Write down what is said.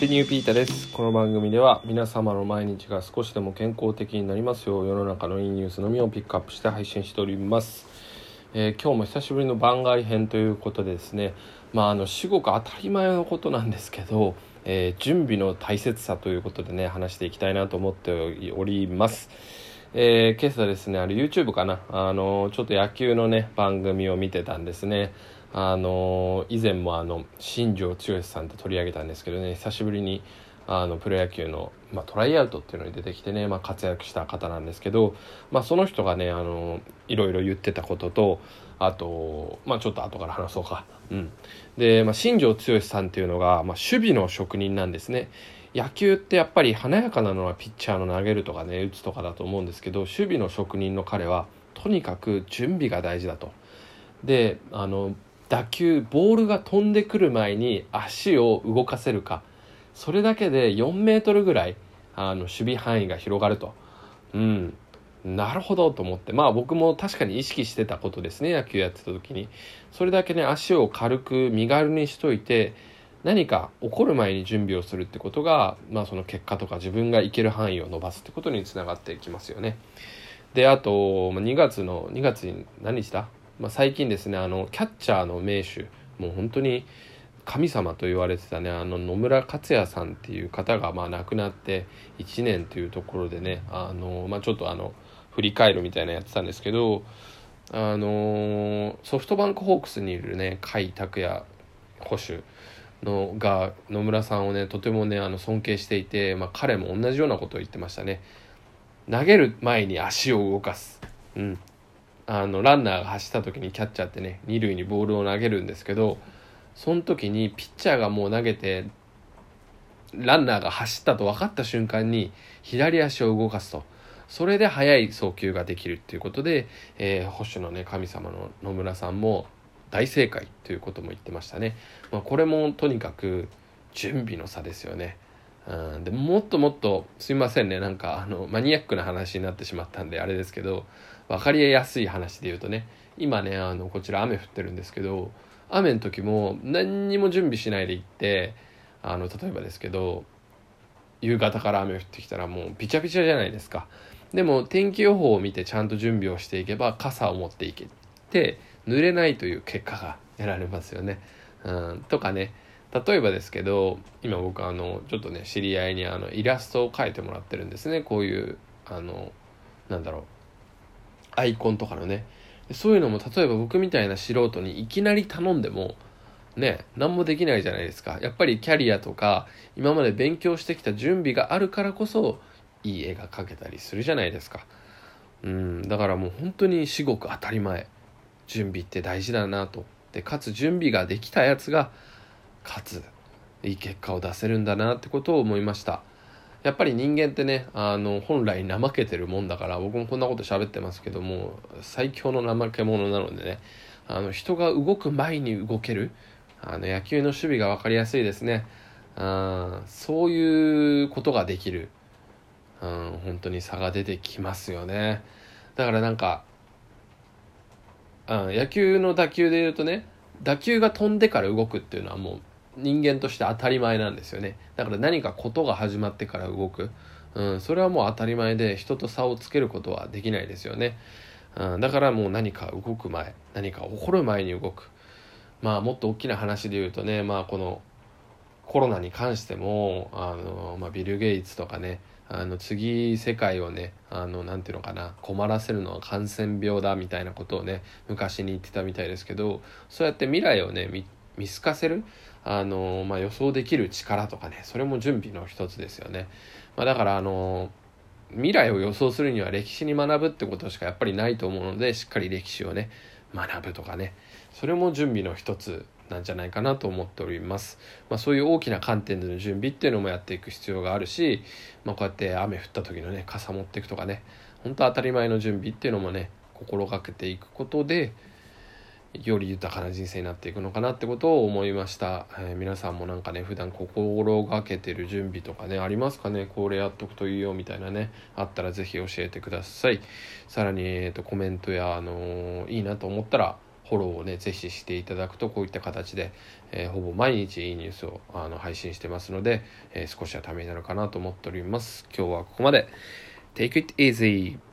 ペニューピータです。この番組では皆様の毎日が少しでも健康的になりますよう世の中のいいニュースのみをピックアップして配信しております、えー今日も久しぶりの番外編ということでですねまああの至極当たり前のことなんですけど、えー準備の大切さということでね話していきたいなと思っております。えー今朝ですねあれ YouTube かな？あのちょっと野球のね番組を見てたんですね。あの以前もあの新庄剛志さんって取り上げたんですけどね久しぶりにあのプロ野球の、まあ、トライアウトっていうのに出てきてね、まあ、活躍した方なんですけど、まあ、その人がねあのいろいろ言ってたこととあと、まあ、ちょっと後から話そうか。うん、で、まあ、新庄剛志さんっていうのが、まあ、守備の職人なんですね。野球ってやっぱり華やかなのはピッチャーの投げるとかね打つとかだと思うんですけど守備の職人の彼はとにかく準備が大事だと。であの打球ボールが飛んでくる前に足を動かせるか。それだけで4メートルぐらいあの守備範囲が広がると。うん。なるほどと思って。まあ僕も確かに意識してたことですね野球やってた時に。それだけね足を軽く身軽にしといて何か起こる前に準備をするってことが、まあ、その結果とか自分がいける範囲を伸ばすってことにつながっていきますよね。であと2月の2月に何日だ、まあ、最近ですねあのキャッチャーの名手もう本当に神様と言われてたねあの野村克也さんっていう方がまあ亡くなって1年というところでねあの、まあ、ちょっとあの振り返るみたいなやってたんですけどあのソフトバンクホークスにいるね甲斐拓也捕手のが野村さんをねとてもねあの尊敬していて、まあ、彼も同じようなことを言ってましたね。投げる前に足を動かす、うん、あのランナーが走った時にキャッチャーってね二塁にボールを投げるんですけどその時にピッチャーがもう投げてランナーが走ったと分かった瞬間に左足を動かすと。それで速い送球ができるっていうことで、えー保守のね神様の野村さんも大正解ということも言ってましたね、まあ、これもとにかく準備の差ですよね。うん。でもっともっとすいませんね。なんかあのマニアックな話になってしまったんであれですけど分かりやすい話で言うとね。今ねあのこちら雨降ってるんですけど雨の時も何にも準備しないで行ってあの例えばですけど夕方から雨降ってきたらもうビチャビチャじゃないですか。でも天気予報を見てちゃんと準備をしていけば傘を持っていけて濡れないという結果が得られますよね。うん、とかね。例えばですけど今僕あのちょっとね知り合いにあのイラストを描いてもらってるんですね。こういうあのなんだろうアイコンとかのね。そういうのも例えば僕みたいな素人にいきなり頼んでもね何もできないじゃないですか。やっぱりキャリアとか今まで勉強してきた準備があるからこそいい絵が描けたりするじゃないですか。うんだからもう本当に至極当たり前。準備って大事だなと。でかつ準備ができたやつがかついい結果を出せるんだなってことを思いました。やっぱり人間ってねあの本来怠けてるもんだから僕もこんなこと喋ってますけども最強の怠け者なのでねあの人が動く前に動けるあの野球の守備が分かりやすいですね。あそういうことができるうん本当に差が出てきますよね。だからなんかうん野球の打球で言うとね打球が飛んでから動くっていうのはもう人間として当たり前なんですよね。だから何かことが始まってから動く、うん、それはもう当たり前で人と差をつけることはできないですよね、うん、だからもう何か動く前何か起こる前に動く。まあもっと大きな話で言うとねまあこのコロナに関してもあの、まあ、ビル・ゲイツとかねあの次世界をねあのなていうのかな困らせるのは感染病だみたいなことをね昔に言ってたみたいですけどそうやって未来をね見透かせるあの、まあ、予想できる力とかねそれも準備の一つですよね、まあ、だからあの未来を予想するには歴史に学ぶってことしかやっぱりないと思うのでしっかり歴史をね学ぶとかね。それも準備の一つなんじゃないかなと思っております、まあ、そういう大きな観点での準備っていうのもやっていく必要があるし、まあ、こうやって雨降った時のね傘持っていくとかね本当当たり前の準備っていうのもね心がけていくことでより豊かな人生になっていくのかなってことを思いました、えー皆さんもなんかね普段心がけてる準備とかねありますかね？これやっとくといいよみたいなねあったらぜひ教えてください。さらに、えー、とコメントや、あのーいいなと思ったらフォローをねぜひしていただくとこういった形で、えー、ほぼ毎日いいニュースをあの配信してますので、え、少しはためになるかなと思っております。今日はここまで。Take it easy!